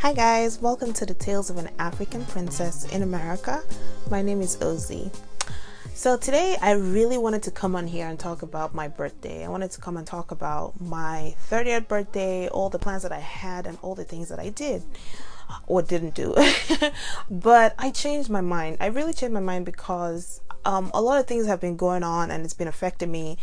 Hi guys, welcome to the Tales of an African Princess in America. My name is Ozzy. So today I really wanted to come on here and talk about my birthday. I wanted to come and talk about my 30th birthday, all the plans that I had and all the things that I did or didn't do. but I changed my mind. I really changed my mind because um, a lot of things have been going on and it's been affecting me.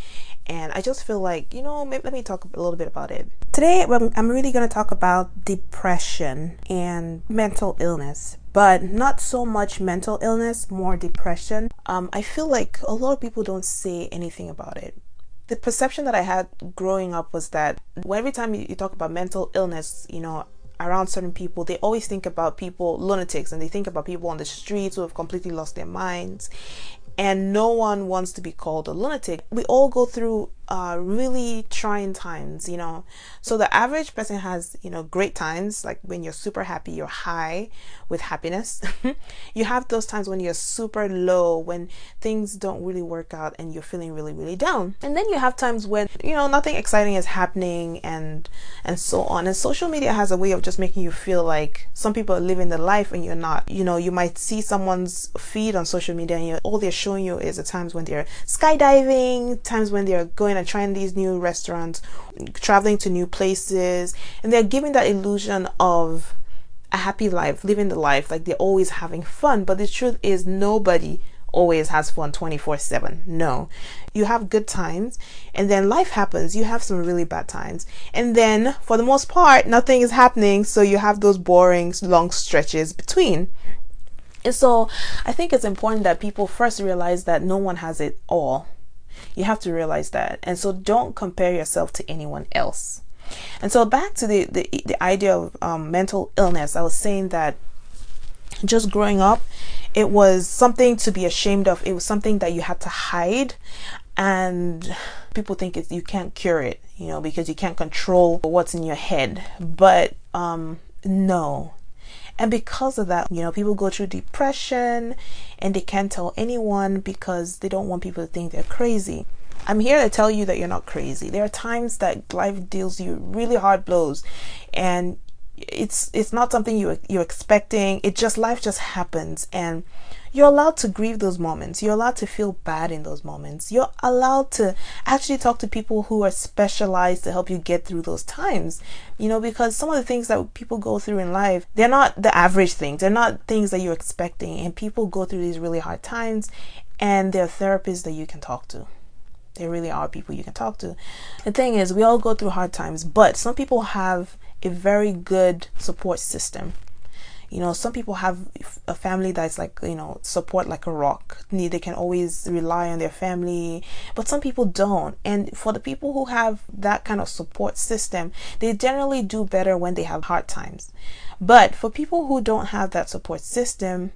And I just feel like, you know, maybe let me talk a little bit about it. Today, I'm really going to talk about depression and mental illness, but not so much mental illness, more depression. Um, I feel like a lot of people don't say anything about it the perception that I had growing up was that every time you, talk about mental illness, you know, around certain people, they always think about people, lunatics, and they think about people on the streets who have completely lost their minds and no one wants to be called a lunatic. We all go through uh, really trying times, you know. So the average person has, you know, great times, like when you're super happy, you're high with happiness. you have those times when you're super low, when things don't really work out and you're feeling really, really down. And then you have times when, you know, nothing exciting is happening and and so on. And social media has a way of just making you feel like some people are living the life and you're not. You know, you might see someone's feed on social media and all they're showing you is the times when they're skydiving, times when they're going and trying these new restaurants, traveling to new places, and they're giving that illusion of a happy life, living the life like they're always having fun. But the truth is, nobody always has fun 24 7. No. You have good times, and then life happens. You have some really bad times. And then, for the most part, nothing is happening. So you have those boring, long stretches between. And so I think it's important that people first realize that no one has it all. You have to realize that. And so don't compare yourself to anyone else. And so back to the, the, the idea of um, mental illness, I was saying that just growing up, it was something to be ashamed of. It was something that you had to hide. And people think it's, you can't cure it, you know, because you can't control what's in your head. But um, no, and because of that, you know, people go through depression and they can't tell anyone because they don't want people to think they're crazy. I'm here to tell you that you're not crazy. There are times that life deals you really hard blows and it's it's not something you you're expecting. It just life just happens and you're allowed to grieve those moments. You're allowed to feel bad in those moments. You're allowed to actually talk to people who are specialized to help you get through those times. You know, because some of the things that people go through in life, they're not the average things. They're not things that you're expecting. And people go through these really hard times and there are therapists that you can talk to. There really are people you can talk to. The thing is, we all go through hard times, but some people have a very good support system you know some people have a family that's like you know support like a rock. They can always rely on their family but some people don't. And for the people who have that kind of support system they generally do better when they have hard times. But for people who don't have that support system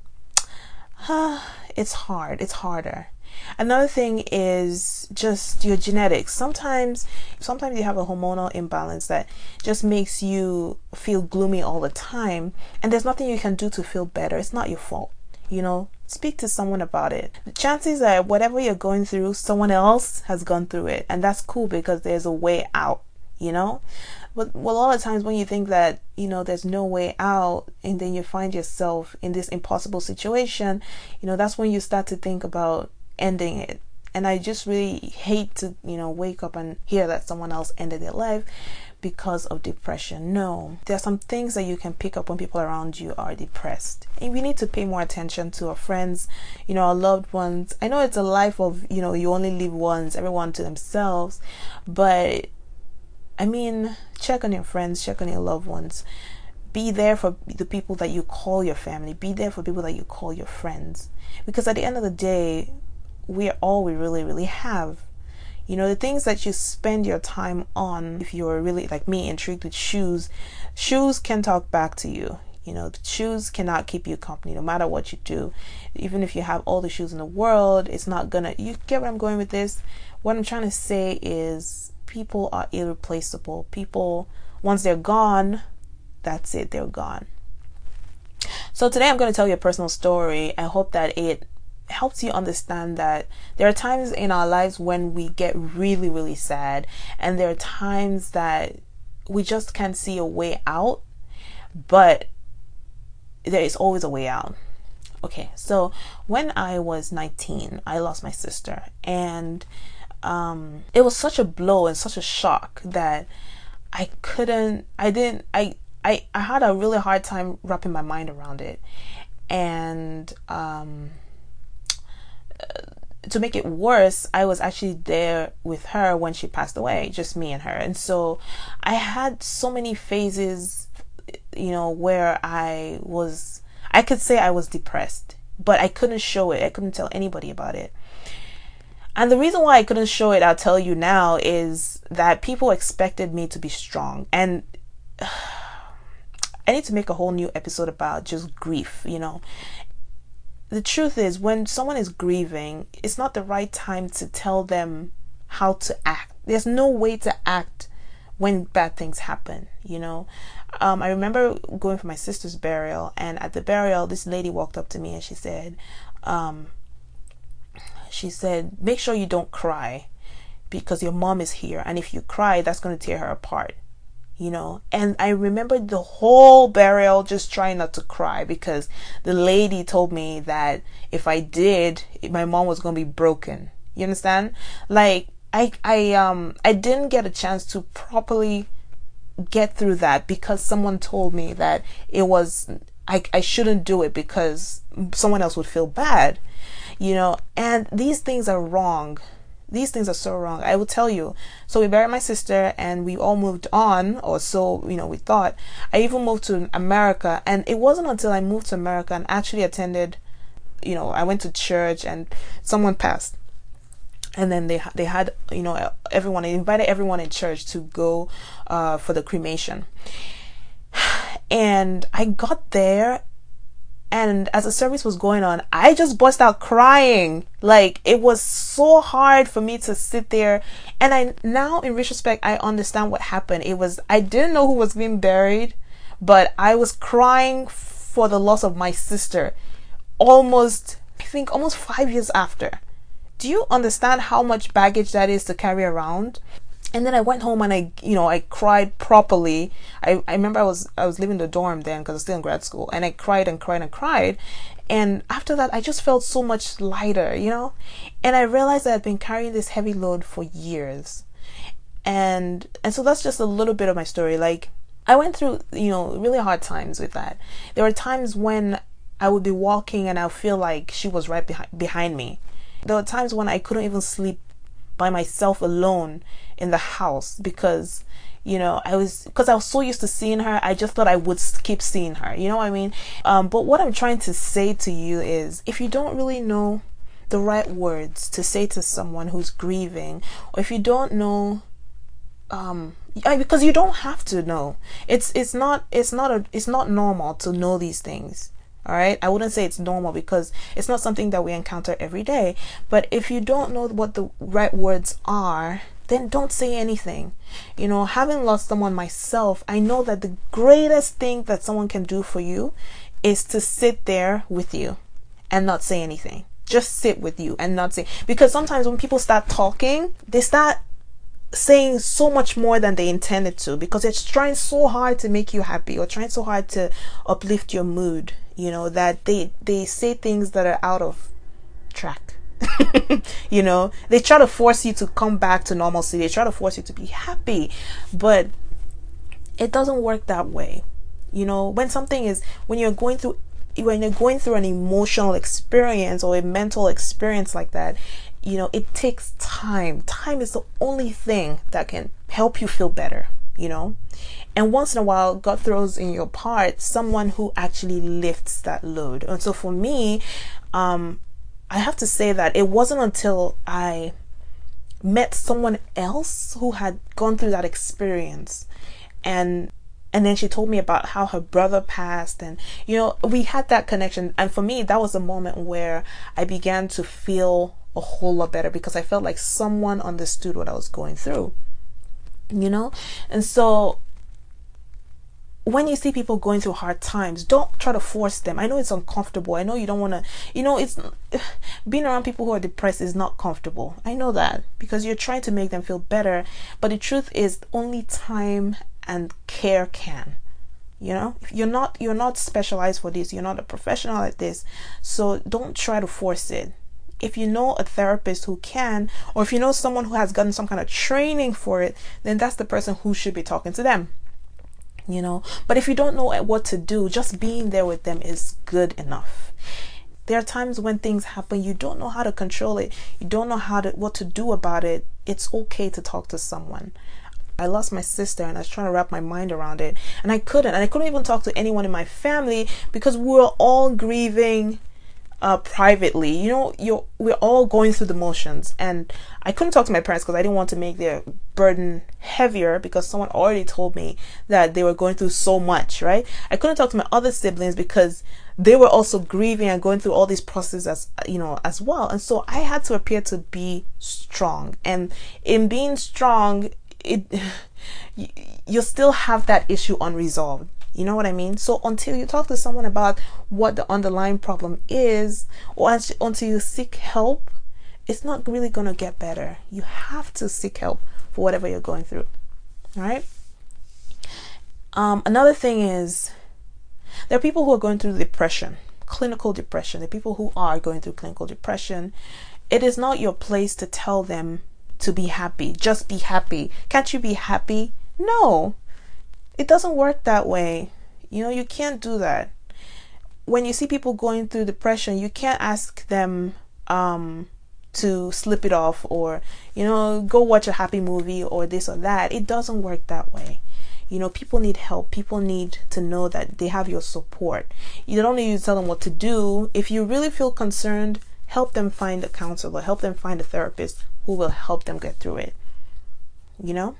it's hard. It's harder Another thing is just your genetics. Sometimes sometimes you have a hormonal imbalance that just makes you feel gloomy all the time and there's nothing you can do to feel better. It's not your fault. You know, speak to someone about it. The chances are whatever you're going through, someone else has gone through it and that's cool because there's a way out, you know? But well, a lot of times when you think that, you know, there's no way out and then you find yourself in this impossible situation, you know, that's when you start to think about ending it. And I just really hate to, you know, wake up and hear that someone else ended their life because of depression. No, there are some things that you can pick up when people around you are depressed. And we need to pay more attention to our friends, you know, our loved ones. I know it's a life of, you know, you only live once, everyone to themselves, but I mean, check on your friends, check on your loved ones. Be there for the people that you call your family. Be there for people that you call your friends. Because at the end of the day, we're all we really, really have. You know, the things that you spend your time on, if you're really like me, intrigued with shoes, shoes can talk back to you. You know, shoes cannot keep you company no matter what you do. Even if you have all the shoes in the world, it's not gonna. You get what I'm going with this? What I'm trying to say is people are irreplaceable. People, once they're gone, that's it, they're gone. So today I'm going to tell you a personal story. I hope that it helps you understand that there are times in our lives when we get really, really sad, and there are times that we just can't see a way out. But there is always a way out. Okay, so when I was 19, I lost my sister, and um, it was such a blow and such a shock that I couldn't, I didn't, I, I, I had a really hard time wrapping my mind around it. And um, to make it worse, I was actually there with her when she passed away, just me and her. And so I had so many phases, you know, where I was, I could say I was depressed, but I couldn't show it. I couldn't tell anybody about it. And the reason why I couldn't show it, I'll tell you now, is that people expected me to be strong. And I need to make a whole new episode about just grief, you know the truth is, when someone is grieving, it's not the right time to tell them how to act. There's no way to act when bad things happen, you know. Um, I remember going for my sister's burial, and at the burial, this lady walked up to me and she said, um, she said, make sure you don't cry because your mom is here, and if you cry, that's going to tear her apart you know? And i remember the whole burial just trying not to cry because the lady told me that if i did my mom was going to be broken. You understand? Like i i um i didn't get a chance to properly get through that because someone told me that it was I, I shouldn't do it because someone else would feel bad you know? And these things are wrong these things are so wrong. I will tell you. So we buried my sister and we all moved on, or so, you know, we thought. I even moved to America. And it wasn't until I moved to America and actually attended, you know, I went to church and someone passed. And then they they had you know everyone they invited everyone in church to go uh, for the cremation, and I got there and as the service was going on, I just burst out crying. Like it was so hard for me to sit there. And I now, in retrospect, I understand what happened. It was, I didn't know who was being buried, but I was crying for the loss of my sister almost, I think, almost five years after. Do you understand how much baggage that is to carry around? And then I went home and I, you know, I cried properly. I, I remember I was I was living the dorm then because I was still in grad school, and I cried and cried and cried. And after that, I just felt so much lighter, you know. And I realized that I'd been carrying this heavy load for years, and and so that's just a little bit of my story. Like I went through, you know, really hard times with that. There were times when I would be walking and I would feel like she was right behind behind me. There were times when I couldn't even sleep by myself alone in the house because you know i was because i was so used to seeing her i just thought i would keep seeing her you know what i mean? Um, but what i'm trying to say to you is if you don't really know the right words to say to someone who's grieving or if you don't know um because you don't have to know. It's it's not it's not a it's not normal to know these things all right. I wouldn't say it's normal because it's not something that we encounter every day. But if you don't know what the right words are, then don't say anything. You know, having lost someone myself, I know that the greatest thing that someone can do for you is to sit there with you and not say anything. Just sit with you and not say because sometimes when people start talking, they start saying so much more than they intended to because it's trying so hard to make you happy or trying so hard to uplift your mood you know that they they say things that are out of track. You know they try to force you to come back to normalcy. They try to force you to be happy but it doesn't work that way. You know when something is when you're going through when you're going through an emotional experience or a mental experience like that you know, it takes time. Time is the only thing that can help you feel better, you know. And once in a while, God throws in your part someone who actually lifts that load. And so for me, um, I have to say that it wasn't until I met someone else who had gone through that experience and and then she told me about how her brother passed and you know we had that connection and for me that was a moment where i began to feel a whole lot better because I felt like someone understood what I was going through. You know? And so when you see people going through hard times, don't try to force them. I know it's uncomfortable. I know you don't want to, you know, it's being around people who are depressed is not comfortable. I know that because you're trying to make them feel better. But the truth is, only time and care can you know you're not you're not specialized for this you're not a professional at this so don't try to force it if you know a therapist who can or if you know someone who has gotten some kind of training for it then that's the person who should be talking to them you know? But if you don't know what to do just being there with them is good enough. There are times when things happen you don't know how to control it you don't know how to what to do about it it's okay to talk to someone. I lost my sister and I was trying to wrap my mind around it and I couldn't and I couldn't even talk to anyone in my family because we were all grieving uh, privately. You know, you we're all going through the motions, and I couldn't talk to my parents because I didn't want to make their burden heavier because someone already told me that they were going through so much. Right? I couldn't talk to my other siblings because they were also grieving and going through all these processes as you know as well, and so I had to appear to be strong, and in being strong, it you still have that issue unresolved you know what I mean? So until you talk to someone about what the underlying problem is, or until you seek help, it's not really going to get better. You have to seek help for whatever you're going through. All right? Um, another thing is there are people who are going through depression, clinical depression. Are people who are going through clinical depression. It is not your place to tell them to be happy. Just be happy. Can't you be happy? No. It doesn't work that way. You know, you can't do that. When you see people going through depression, you can't ask them um, to slip it off or, you know, go watch a happy movie or this or that. It doesn't work that way. You know, people need help. People need to know that they have your support. You don't need to tell them what to do. If you really feel concerned, help them find a counselor, help them find a therapist who will help them get through it. You know?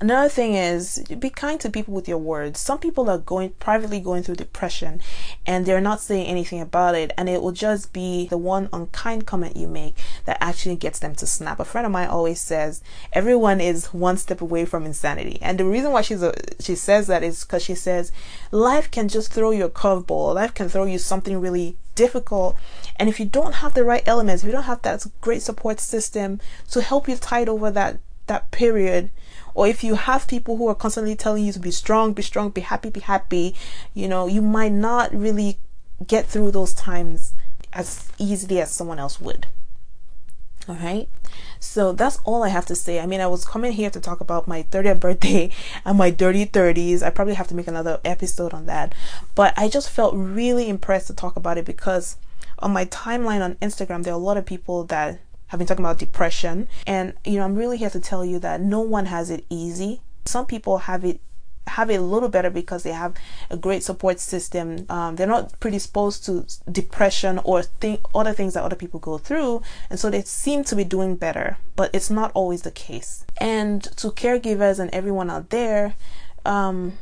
Another thing is be kind to people with your words. Some people are going privately going through depression and they're not saying anything about it and it will just be the one unkind comment you make that actually gets them to snap. A friend of mine always says everyone is one step away from insanity. And the reason why she's a, she says that is cuz she says life can just throw you a curveball. Life can throw you something really difficult. And if you don't have the right elements, if you don't have that great support system to help you tide over that that period, or if you have people who are constantly telling you to be strong, be strong, be happy, be happy, you know, you might not really get through those times as easily as someone else would. All right. So that's all I have to say. I mean, I was coming here to talk about my 30th birthday and my dirty 30s. I probably have to make another episode on that. But I just felt really impressed to talk about it because on my timeline on Instagram, there are a lot of people that have been talking about depression. And, you know, I'm really here to tell you that no one has it easy. Some people have it have it a little better because they have a great support system. Um, they're not predisposed to depression or think other things that other people go through, and so they seem to be doing better. But it's not always the case. And to caregivers and everyone out there, um,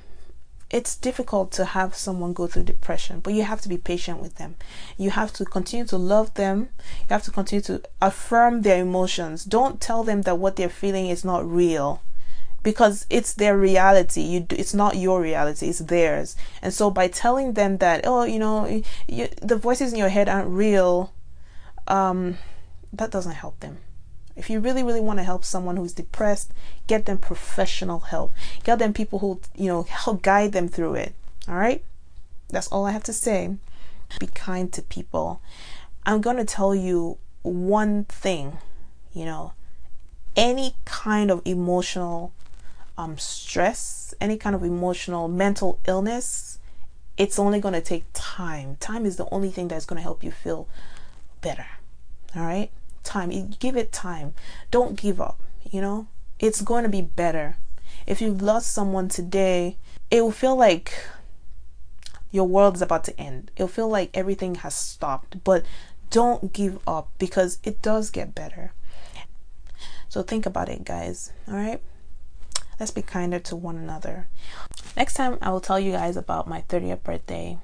it's difficult to have someone go through depression, but you have to be patient with them. You have to continue to love them. You have to continue to affirm their emotions. Don't tell them that what they're feeling is not real because it's their reality. You it's not your reality, it's theirs. And so by telling them that, oh, you know, you, the voices in your head aren't real, um, that doesn't help them. If you really, really want to help someone who's depressed, get them professional help. Get them people who, you know, help guide them through it. All right? That's all I have to say. Be kind to people. I'm going to tell you one thing, you know, any kind of emotional um, stress, any kind of emotional mental illness, it's only going to take time. Time is the only thing that's going to help you feel better. All right? Time. Give it time. Don't give up, you know? It's going to be better. If you've lost someone today, it will feel like your world is about to end. It'll feel like everything has stopped, but don't give up because it does get better. So think about it, guys. All right? Let's be kinder to one another. Next time, I will tell you guys about my 30th birthday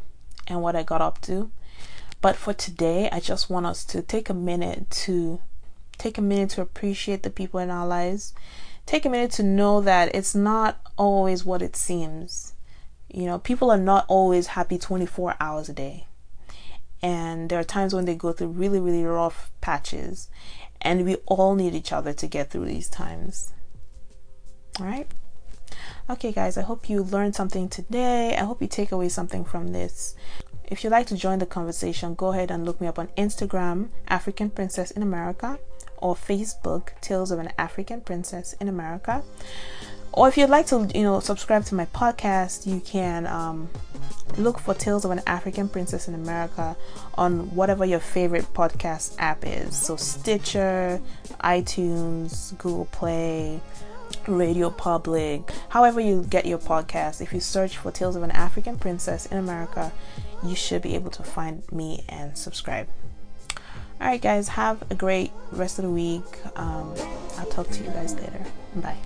and what I got up to. But for today, I just want us to take a minute to take a minute to appreciate the people in our lives. Take a minute to know that it's not always what it seems. You know, people are not always happy 24 hours a day. And there are times when they go through really, really rough patches. And we all need each other to get through these times. All right? Okay, guys, I hope you learned something today. I hope you take away something from this. If you'd like to join the conversation, go ahead and look me up on Instagram, African Princess in America, or Facebook, Tales of an African Princess in America. Or if you'd like to, you know, subscribe to my podcast, you can um, look for Tales of an African Princess in America on whatever your favorite podcast app is. So Stitcher, iTunes, Google Play, Radio Public, however you get your podcast. If you search for Tales of an African Princess in America, you should be able to find me and subscribe. All right, guys, have a great rest of the week. Um, I'll talk to you guys later. Bye.